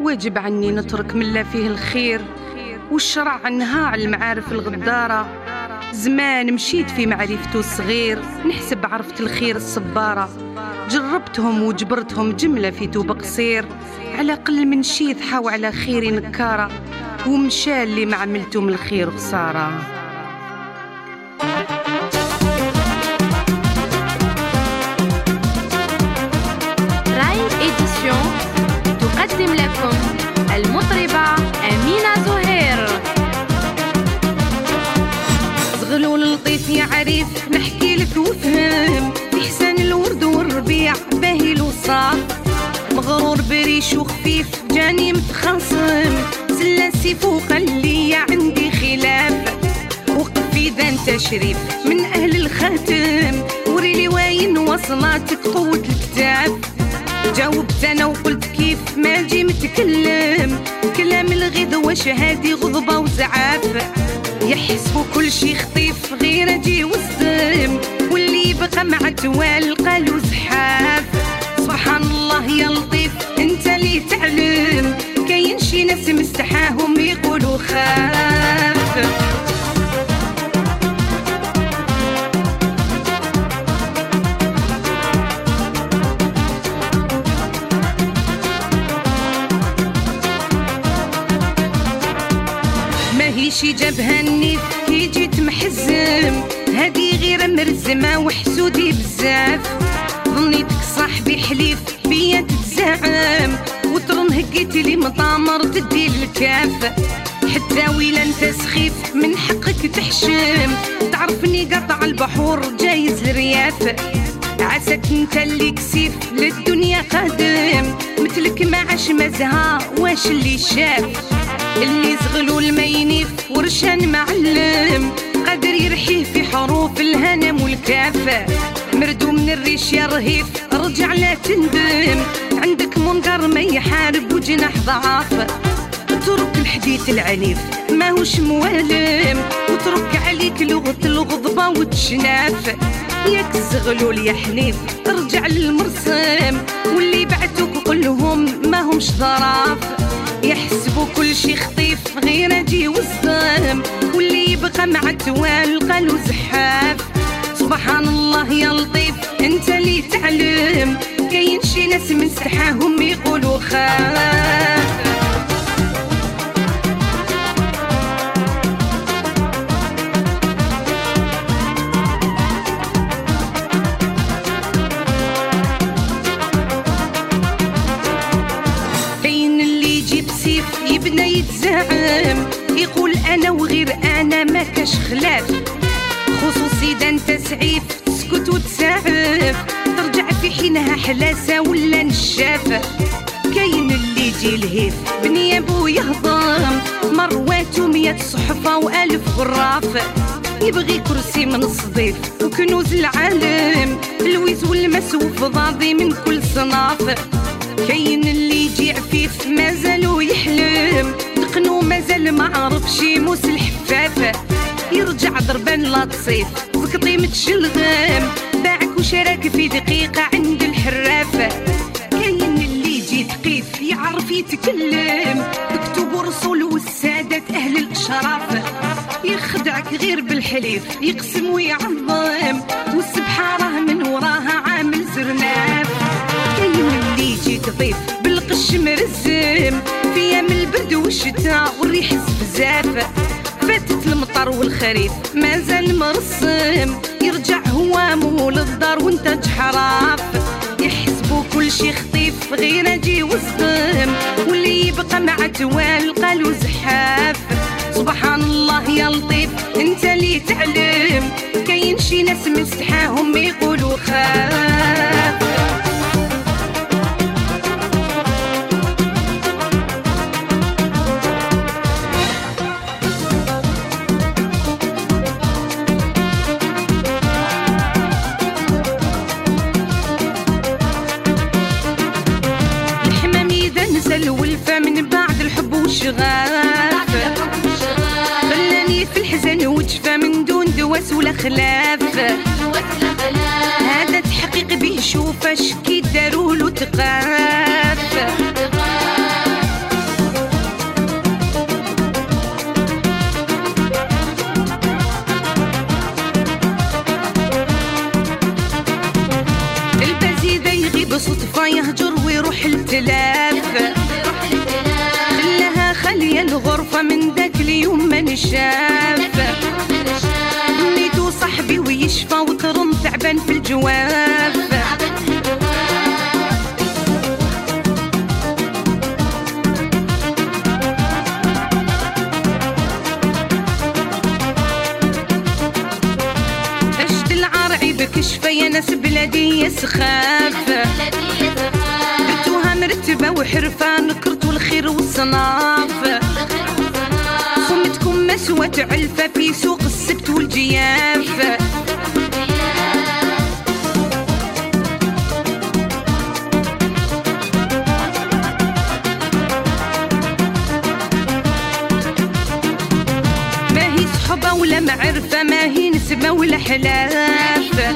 واجب عني نترك من لا فيه الخير والشرع عنها على المعارف الغدارة. زمان مشيت في معرفته الصغير نحسب عرفت الخير الصبارة. جربتهم وجبرتهم جملة في توب قصير. على قل من شي ثحاو على خيري نكارة ومشى اللي ما عملته من الخير خسارة عريف نحكي لك وفهم. إحسان الورد والربيع باهي الوصاف. مغرور بريش وخفيف جاني متخاصم. سلاسي فوق اللي عندي خلاف. وقف في ذا تشريف من أهل الخاتم. وريلي وين وصلاتك قوة الكتاب جاوبت أنا وقلت كيف ما جي متكلم. كلام الغيظ وشهادي غضبة وزعاف. يحسبوا كل شي خطيف غير أجي وصدم واللي يبقى مع توال قالوا زحاف. سبحان الله يا لطيف انت اللي تعلم. كاين شي ناس مستحاهم يقولوا خاف. جابها النيف كي جيت محزم. هادي غير مرزمة وحسودي بزاف. ظنيتك صاحبي حليف بيا تتزعم. وترن هكيت لي مطامر تدي الكاف حتى ويلا انت سخيف من حقك تحشم. تعرفني قطع البحور جايز الرياف عساك انت اللي كسيف للدنيا قادم. مثلك ما عاش مزها واش اللي شاف؟ اللي زغلول ما ينيف ورشان معلم. قادر يرحيه في حروف الهنم والكافة مردو من الريش يا رهيف رجع لا تندم. عندك منقر ما يحارب وجناح ضعاف. اترك الحديث العنيف ماهوش موالم. وترك عليك لغة الغضبة والتشناف. ياك الزغلول يا حنيف ارجع للمرسم. واللي بعتوك كلهم ما همش ظراف. يحسبوا كل شي خطيف غير أجي وصدام واللي يبقى مع التوال قالوا زحاف. سبحان الله يا لطيف أنت اللي تعلم. كاين شي ناس مستحاهم يقولوا خاف. يتزعم. يقول أنا وغير أنا ما كاش خلاف. خصوصي دا أنت سعيف تسكت وتسعف. ترجع في حينها حلاسة ولا نشافة كاين اللي يجي الهيف بنيابو يهضم. مروات ومية صحفة وألف غرافة يبغي كرسي من الصديف وكنوز العالم. الويز والمسوف ضاضي من كل صناف. كاين اللي عفيف مازالو يحلم دقنو مازال ما عرفش يموس الحفافة يرجع ضربان لا تصيف زقطي متشلغم. باعك وشراك في دقيقة عند الحرافة كاين اللي يجي ثقيف يعرف يتكلم. بكتب رسول والسادة أهل الإشراف. يخدعك غير بالحليف يقسم ويعظم. والسبحة راه من وراها عامل زرناف. كاين اللي يجي كضيف بالقش مرزم؟ في أيام البرد والشتاء والريح بزاف. فاتت المطر والخريف مازال مرسم. يرجع هوامه للدار وانت جحراف. يحسبوا كل شي خطيف غير أجي وصدم واللي يبقى مع توال قالوا زحاف. سبحان الله يا لطيف انت اللي تعلم. كاين شي ناس مستحاهم يقولوا خاف. شغاف خلاني في الحزن وجفة من دون دواس ولا خلاف. هذا تحقيق به شوف اش كي داروله تقاف. صدفة يهجر ويروح التلاف. اليوم ما نشاف. نيتو صاحبي ويشفى وترن تعبان في الجواف. أشت العار عيبك يا ناس بلادي يسخاف. درتوها مرتبة وحرفة نكرتو الخير والصناف. مسوة علفة في سوق السبت والجياف. ما هي صحبة ولا معرفة ما هي نسبة ولا حلاف.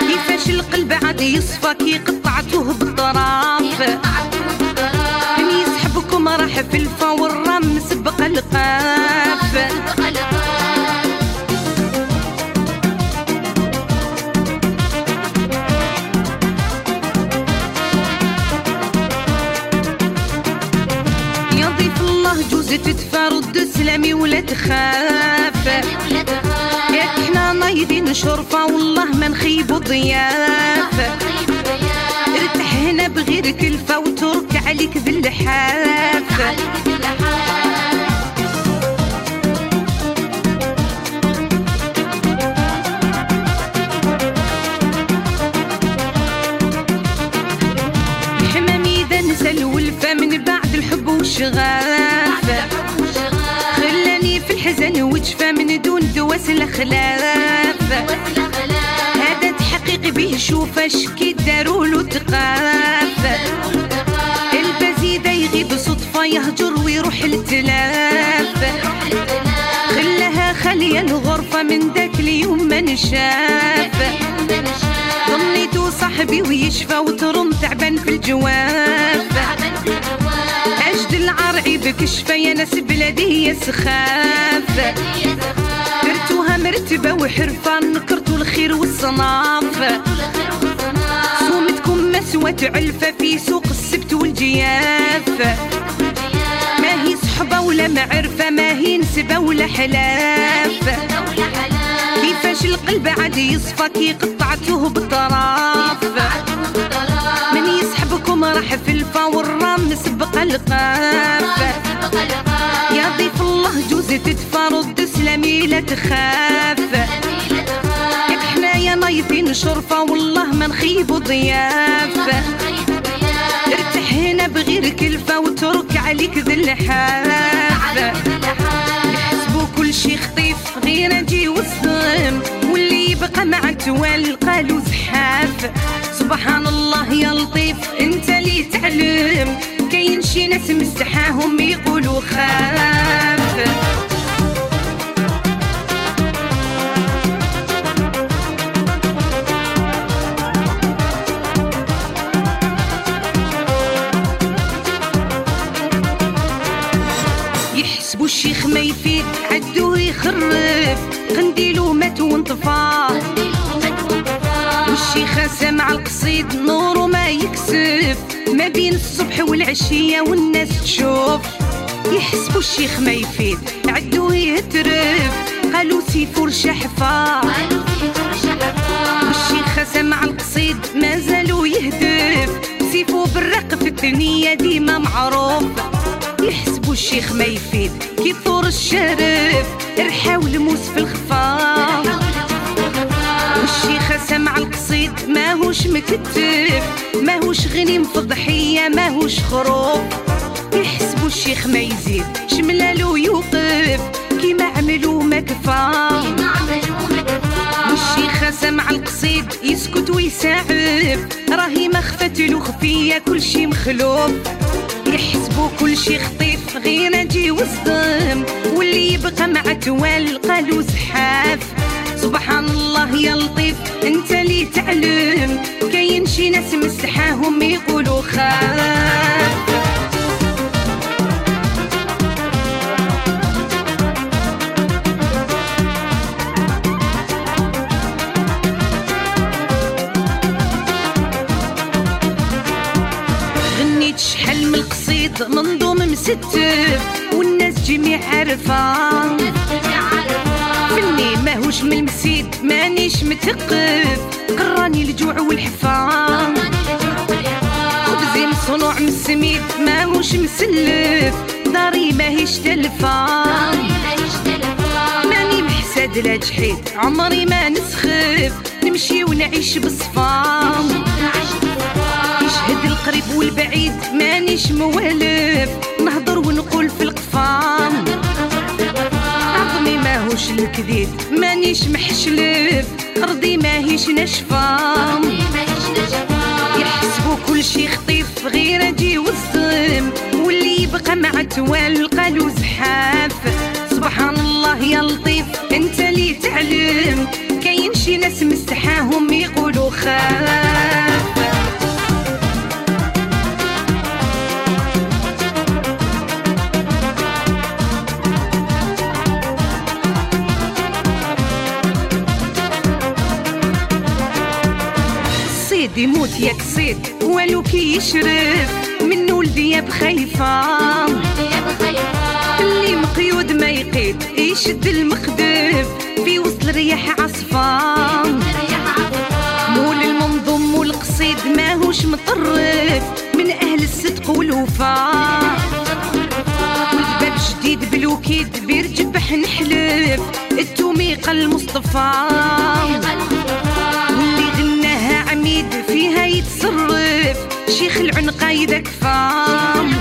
كيفاش القلب عاد يصفى كي قطعته بالطراف. تدفى رد سلامي ولا تخاف. ياك إحنا نايدين شرفة والله ما نخيبوا ضياف. ارتاح هنا بغير كلفة وترك عليك ذي اللحاف. حمامي إذا نسى الولفة من بعد الحب والشغاف. وجفة من دون دواس الخلاف هذا تحقيق به شوف شكي دارولو تقاف البزيدة يغيب صدفة يهجر ويروح التلاف. خلاها خالية الغرفة من ذاك اليوم ما نشاف. ظنيتو صاحبي ويشفى وترم تعبان في الجواف. أجد العار عيبك شفى يا ناس بلادي يسخاف درتوها مرتبة وحرفة نكرتو الخير والصناف. صومتكم مسوة علفة في سوق السبت والجياف. ما هي صحبة ولا معرفة ما هي نسبة ولا حلاف. كيفاش القلب عاد يصفى كي قطعته بالطراف. من يسحبكم راح في الفا والرام القاف يا ضيف الله جوز تدفى رد سلامي لا تخاف. ياك حنايا نايضين شرفة والله ما نخيبوا ضياف. ارتاح هنا بغير كلفة وترك عليك ذي اللحاف. يحسبوا كل شي خطيف غير أجي وصم واللي يبقى مع التوال قالوا زحاف. سبحان الله يا لطيف انت اللي تعلم. كاين شي ناس مستحاهم يقولوا خاف. يحسبوا الشيخ ما يفيد عدوه يخرف. قنديلو مات وانطفى والشيخة سمع القصيد نوره ما يكسف ما بين الصبح والعشية والناس تشوف. يحسبوا الشيخ ما يفيد. عدوه يترف. قالوا سيفور شحفة والشيخة سمع القصيد ما زالوا يهدف. سيفو بالرق في الدنيا ديما معروف. يحسبوا الشيخ ما يفيد. كي طور الشرف. رحاو الموس في الخفاف. والشيخة سمع القصيد ماهوش مكتف ماهوش غنيم في ضحية ماهوش خروف. يحسبوا الشيخ ما يزيد شملالو يوقف كيما عملوا ما كفى. والشيخة سمع القصيد يسكت ويساعف. راهي ما خفت له خفية كل شي مخلوف. يحسبوا كل شي خطيف غير أجي وصدم واللي يبقى مع توال قالوا زحاف. يا لطيف أنت اللي تعلم. كاين شي ناس مستحاهم يقولوا خاف. غنيت شحال من القصيد منظوم مستف. والناس جميع عارفة. فني ماهوش من متقف قراني الجوع والحفا خبزي مصنوع من السميد ماهوش مسلف. داري ماهيش تلفا ماني محسد لا جحيد عمري ما نسخف. نمشي ونعيش بالصفام يشهد القريب والبعيد مانيش موالف الكذيب. مانيش محشلف ارضي ماهيش نشفام يحسبوا كل شي خطيف غير أجي والصم. واللي يبقى مع توال قالوا زحاف. سبحان الله يا لطيف أنت اللي تعلم. كاين شي ناس مستحاهم يقولوا خاف. الصيد يموت ياك صيد والو كي يشرف من ولدي يا بخيفه اللي مقيود ما يقيد يشد المخدف في وسط الرياح عصفان مول المنظوم والقصيد ماهوش مطرف من أهل الصدق والوفاء والباب جديد بلوكيد بيرجبح نحلف التوميقة المصطفى. شيخ العنقايدة كفام.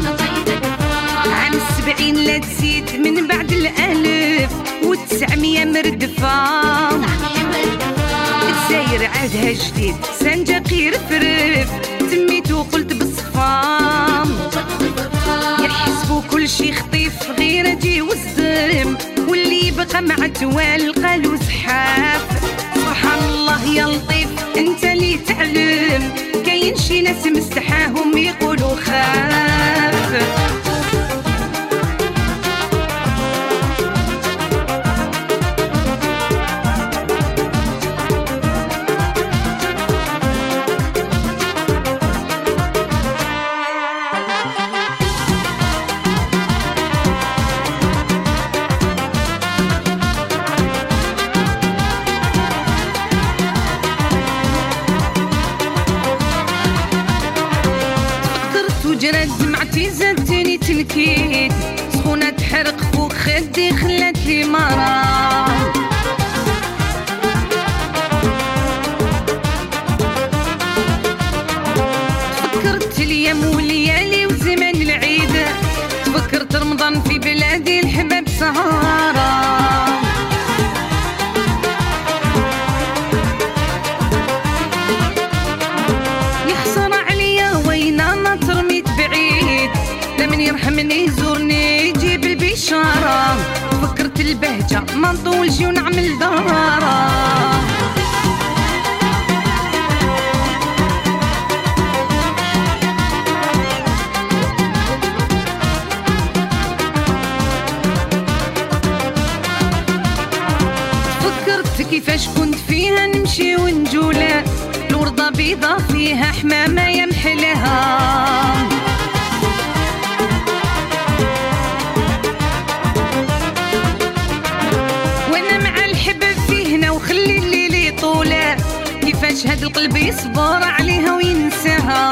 عام السبعين لا تزيد من بعد الألف والتسعمية مردفة الجزاير عادها جديد سنجاقي رفرف تميت وقلت بالصفام يحسبوا كل شي خطيف غير أجي والزرم واللي بقى مع توال قالوا زحاف. سبحان الله يا لطيف انت اللي تعلم. كاين شي ناس مستحاهم يقولوا خاف. تنكيد سخونة تحرق فوق خدي خلات لي مرض تفكرت اليوم والليالي وزمان العيد تفكرت رمضان في بلادي الحباب سهرة فكرت البهجة ما نطولش ونعمل دارة فكرت كيفاش كنت فيها نمشي ونجولة الوردة بيضة فيها حمامة يا كيفاش هاد القلب يصبر عليها وينساها.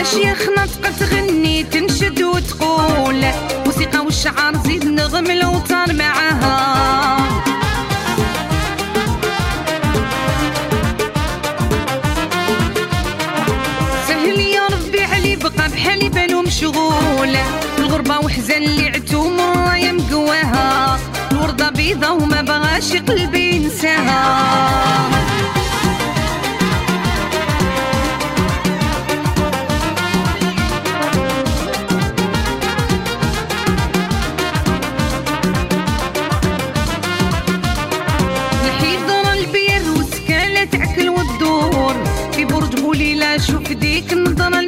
اشياخ نطقة تغني تنشد وتقول موسيقى والشعر زيد نغم الاوتار معاها. علي بحالي بالو مشغول الغربة وحزن اللي عتو مقواها الوردة بيضة وما بغاش قلبي ينساها. شوف ديك النظرة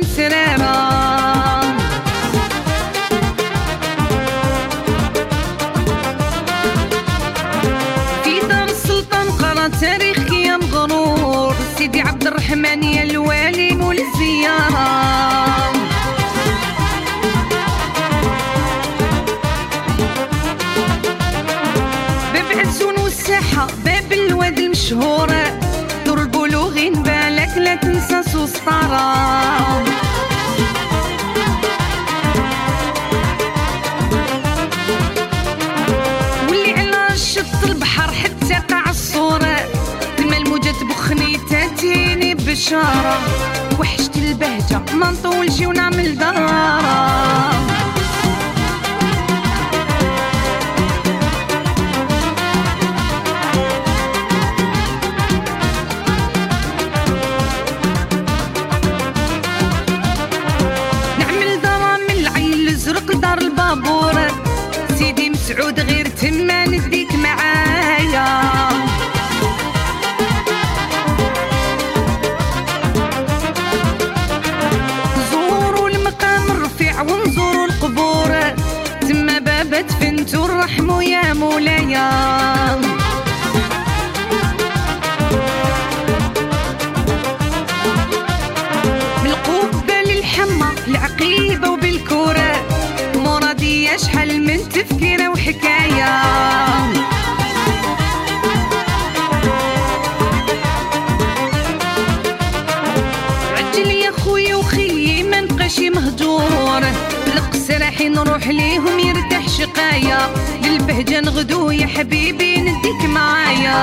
ثمانية الوالي مول الزيارة باب عزون والساحة باب الواد المشهورة دور البلوغين بالك لا تنسى سوسطرة بشارة وحشت البهجة. ما نطولش ونعمل دارة. نعمل دارة من العين الازرق لدار البابور سيدي مسعود غير دفنتو الرحمو يا مولايا بالقبة للحمى العقيبة وبالكورة مرادية شحال من تفكيرة وحكاية. نروح ليهم يرتاح شقايا. للبهجة نغدو يا حبيبي نديك معايا.